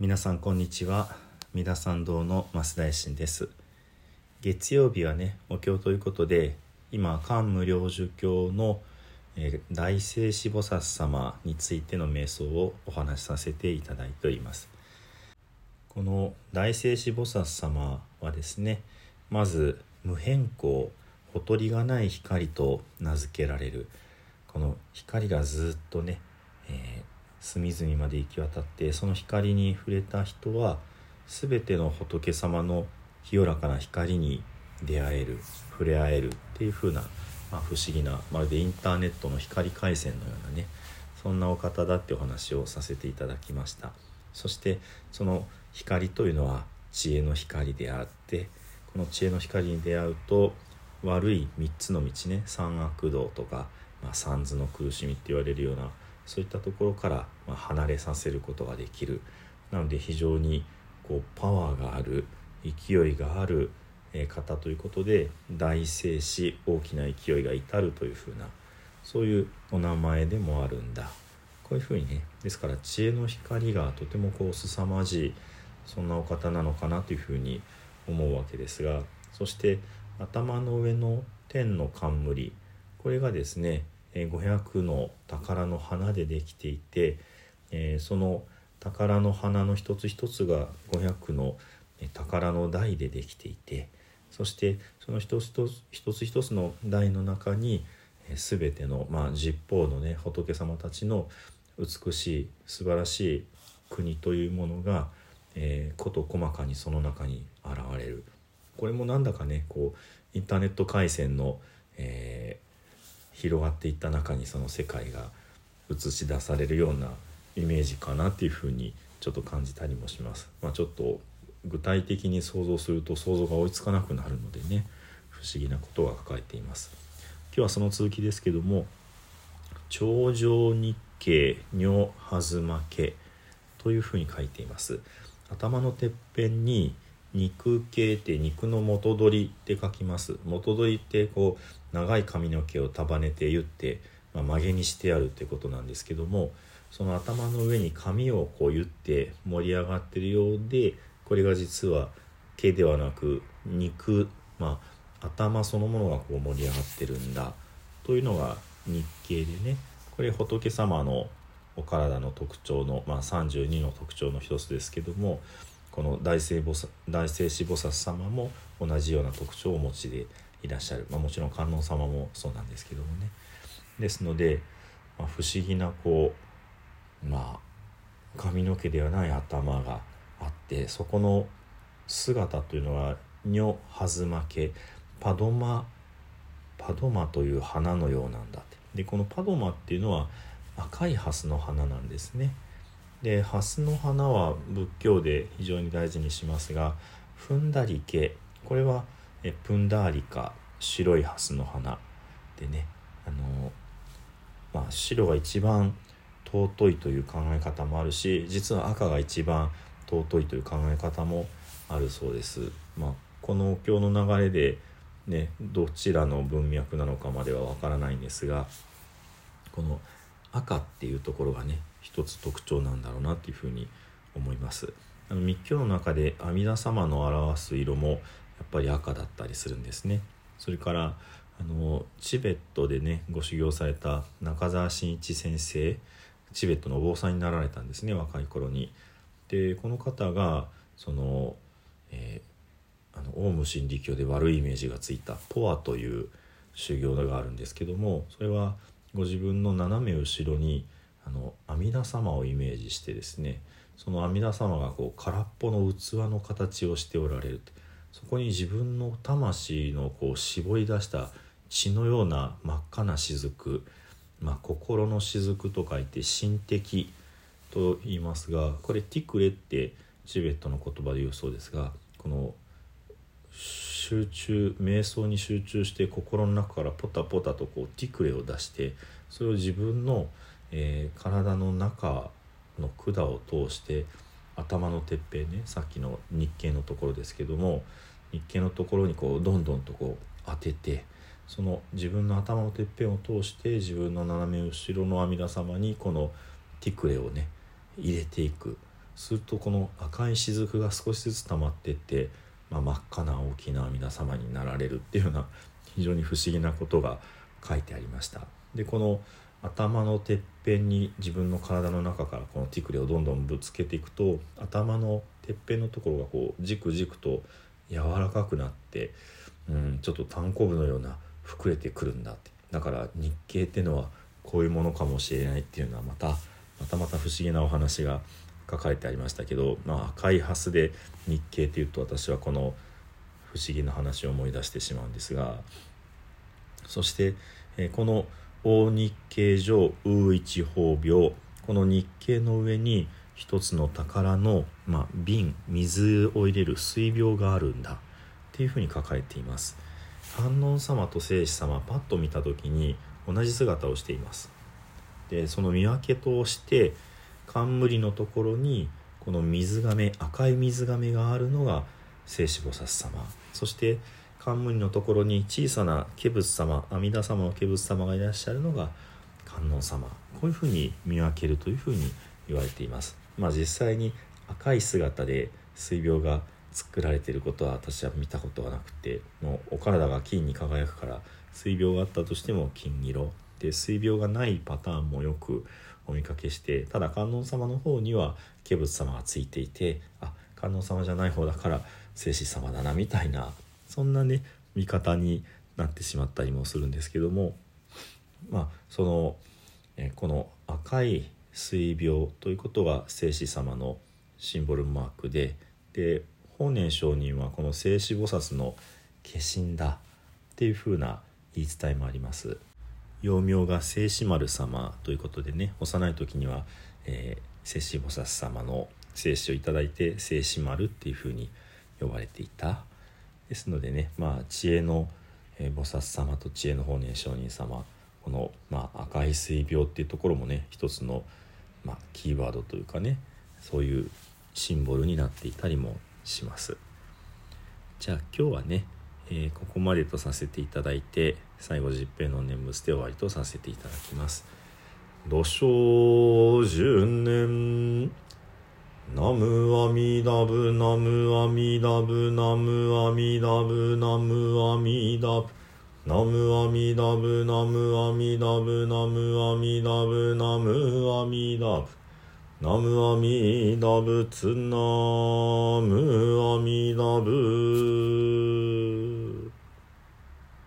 皆さんこんにちは。三田参道の増大臣です。月曜日はねお経ということで今漢無量寿経の、えー、大聖子菩薩様についての瞑想をお話しさせていただいております。この大聖子菩薩様はですねまず無変更ほとりがない光と名付けられる。この光がずっとね、えー、隅々まで行き渡ってその光に触れた人は全ての仏様の清らかな光に出会える触れ合えるっていう風な、まあ、不思議なまるでインターネットの光回線のようなねそんなお方だってお話をさせていただきました。そしてその光というのは知恵の光であってこの知恵の光に出会うと悪い3つの道ね三悪道とか、まあ、三途の苦しみって言われるようなそういったところから離れさせることができる。なので非常にこうパワーがある勢いがある方ということで大静止大きな勢いが至るというふうなそういうお名前でもあるんだ。こういうふうにねですから知恵の光がとてもこう凄まじいそんなお方なのかなというふうに思うわけですがそして頭の上の天の冠これがですね500の宝の花でできていて、えその宝の花の一つ一つが500の宝の台でできていてそしてその一つ一つ一つの台の中に全ての、まあ、十方のね仏様たちの美しい素晴らしい国というものが、えー、事細かにその中に現れる。これもなんだかねこうインターネット回線の、え広がっていった中にその世界が映し出されるようなイメージかなっていうふうにちょっと感じたりもします。まあ、ちょっと具体的に想像すると想像が追いつかなくなるのでね不思議なことが書かれています。今日はその続きですけども「頂上日経如弾まけ」というふうに書いています。頭のてっぺんに肉系って肉の元取りって書きます。元取りってこう長い髪の毛を束ねて言って、まあ、曲げにしてあるってことなんですけどもその頭の上に髪をこう言って盛り上がってるようでこれが実は毛ではなく肉まあ頭そのものがこう盛り上がってるんだ。というのが日経でねこれ仏様のお体の特徴の、まあ、32の特徴の一つですけどもこの大聖菩薩大聖子菩薩様も同じような特徴をお持ちでいらっしゃる、まあ、もちろん観音様もそうなんですけどもね。ですので、まあ、不思議なこうまあ髪の毛ではない頭があってそこの姿というのは「ニョハズマケパドマパドマという花のようなんだ」って。でこのパドマっていうのは赤いハスの花なんですね。で蓮の花は仏教で非常に大事にしますがふんだり系これはえプンダーリカ白い蓮の花。でねあの、まあ、白が一番尊いという考え方もあるし実は赤が一番尊いという考え方もあるそうです。まあ、このお経の流れでねどちらの文脈なのかまではわからないんですがこの赤っていうところがね一つ特徴なんだろうなっていうふうに思いますあの密教の中で阿弥陀様の表す色もやっぱり赤だったりするんですねそれからあのチベットでねご修行された中澤真一先生チベットのお坊さんになられたんですね若い頃に。でこの方がその、えー、あのオウム真理教で悪いイメージがついたポアという修行があるんですけどもそれはご自分の斜め後ろにあの阿弥陀様をイメージしてですねその阿弥陀様がこう空っぽの器の形をしておられるそこに自分の魂のこう絞り出した血のような真っ赤な雫、まあ、心の雫と書いて心的と言いますがこれティクレってチベットの言葉で言うそうですがこの集中瞑想に集中して心の中からポタポタとこうティクレを出してそれを自分のえー、体の中の管を通して頭のてっぺんねさっきの日経のところですけども日経のところにこうどんどんとこう当ててその自分の頭のてっぺんを通して自分の斜め後ろの阿弥陀様にこのティクレをね入れていくするとこの赤い雫が少しずつ溜まってって、まあ、真っ赤な大きな阿弥陀様になられるっていうような非常に不思議なことが書いてありました。でこの頭のてっぺんに自分の体の中からこのティクレをどんどんぶつけていくと頭のてっぺんのところがこうじくじくと柔らかくなって、うん、ちょっと単行部のような膨れてくるんだって。だから日経ってのはこういうものかもしれないっていうのはまたまたまた不思議なお話が書かれてありましたけど、まあ、赤いハスで日経っていうと私はこの不思議な話を思い出してしまうんですがそして、え、この大日経上ウ一法病この日経の上に一つの宝の、まあ、瓶水を入れる水病があるんだ。っていうふうに書かれています。観音様と聖子様パッと見た時に同じ姿をしています。でその見分けとして冠のところにこの水亀赤い水亀があるのが聖子菩薩様。そして冠のところに小さな化仏様阿弥陀様の化仏様がいらっしゃるのが観音様こういうふうに見分けるというふうに言われています。まあ、実際に赤い姿で水病が作られていることは私は見たことがなくてもうお体が金に輝くから水病があったとしても金色で水病がないパターンもよくお見かけしてただ観音様の方には化仏様がついていてあ観音様じゃない方だから聖子様だなみたいなそんなね見方になってしまったりもするんですけどもまあそのえこの赤い水病ということが聖子様のシンボルマークでで法然上人はこの聖子菩薩の化身だっていうふうな言い伝えもあります。幼名が聖子丸様ということでね幼い時には、えー、聖子菩薩様の聖子を頂いて聖子丸っていうふうに呼ばれていたですのでねまあ知恵の、え菩薩様と知恵の法然上人様この、まあ、赤い水病っていうところもね一つの、まあ、キーワードというかねそういうシンボルになっていたりもします。じゃあ今日はね、えー、ここまでとさせていただいて最後十平の念仏で終わりとさせていただきます。土生十年。ナムアミダブナムアミダブナムアミダブナムアミダブ。ナムアミダブナムアミダブナムアミダブナムアミダブ。ナムアミダブツナムアミダブ。